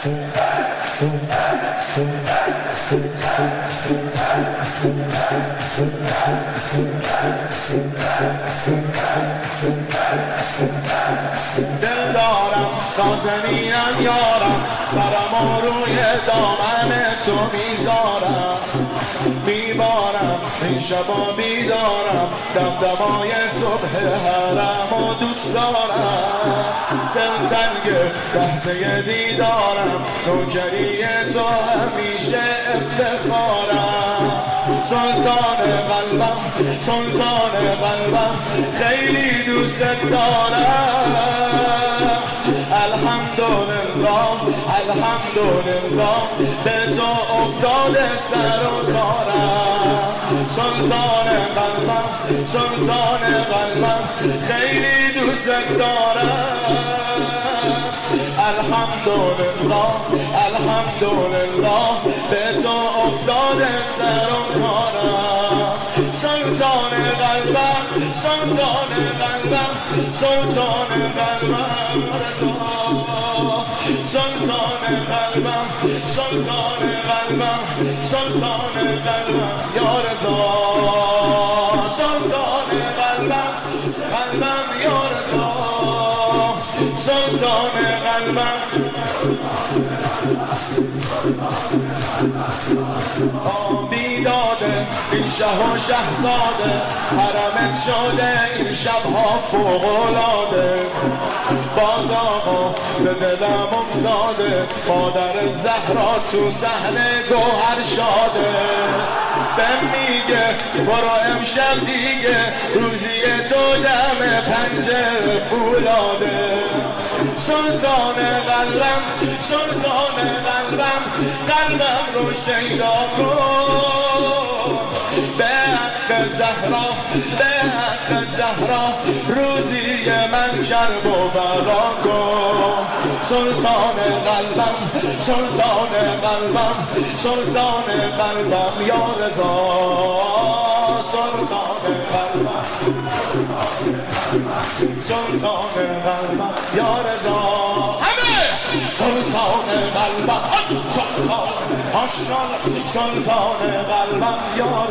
دل دارم نازنینم یارم. سرم روی دامن تو می‌ذارم. این شبا بیدارم دمدمای صبح حرم و دوست دارم. دل تنگ لحظه دیدارم. نوکری تو همیشه افتخارم. سلطان قلبم سلطان قلبم خیلی دوست دارم. الحمدلله الحمدلله به تو افتاده سر و کارم سلطان قلبم سلطان قلبم خیلی دوست دارم الحمدلله الحمدلله به تو افتاده سر و کارم سلطان سلطان قلبم سلطان قلبم سلطان قلبم سلطان قلبم. یا رضا سلطان قلبم قلبم یا رضا. سلطان قلبم. بیداده این شه و شهزاده حرمت شده این شبها فوقلاده باز آقا به دلم افتاده مادر زهرا تو صحنه گوهر شاده. به میگه برو امشب دیگه روزی تو دم پنجه فولاده. سلطان قلبم سلطان قلبم قلبم رو شیدا کن. به حق زهرا به حق زهرا روزی من کرب و بلا کن. سلطان قلبم سلطان قلبم سلطان قلبم یا رضا. سلطان قلبم. سلطان قلبم یا همه سلطان قلبم سلطان ماشاءالله سلطان قلبم یا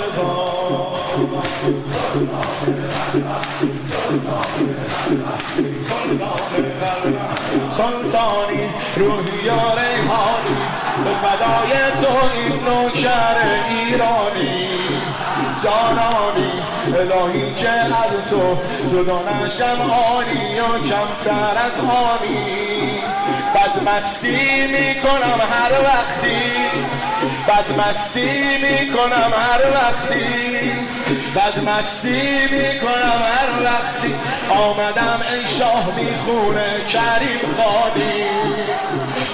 سلطانی روحی یا ریحانی به این نوکر ایرانی جانانی الهی که از تو جدا نشم آنی و کمتر از آنی. بدمستی می‌کنم هر وقتی بدمستی می‌کنم هر وقتی بدمستی می‌کنم هر وقتی. آمدم ای شاه می‌خونه کریم خانی.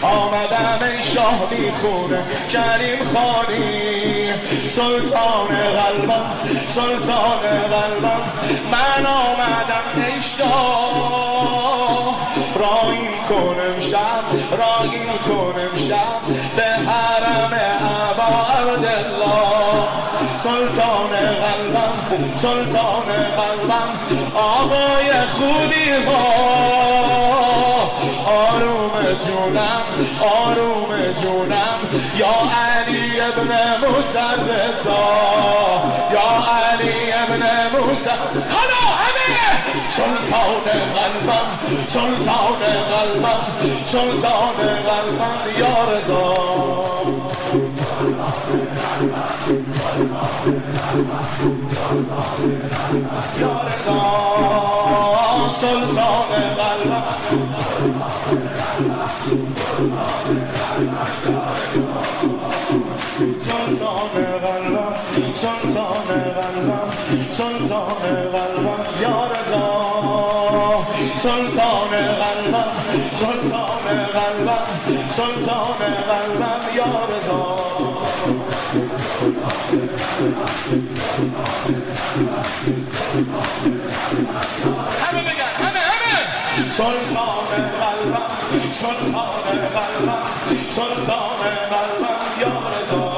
آمدم ای شاه می‌خونه کریم خانی. سلطان قلبم سلطان قلبم من آمدم ای شاه. رایی کنم شب رایی کنم شب به حرم عبا عبدالله. سلطان قلبم سلطان قلبم آقای خوبی ها. آروم جونم آروم جونم. یا علی ابن موسی رضا یا علی ابن موسی. حالا همه سلطان قلبم سلطان قلبم سلطان قلبم یا رضا. سلطان قلبم سلطان قلبم سلطان قلبم سلطان قلبم یا رضا سلطان قلبم سلطان قلبم یا رضا همه بگن همه همه سلطان قلبم سلطان قلبم سلطان قلبم یا رضا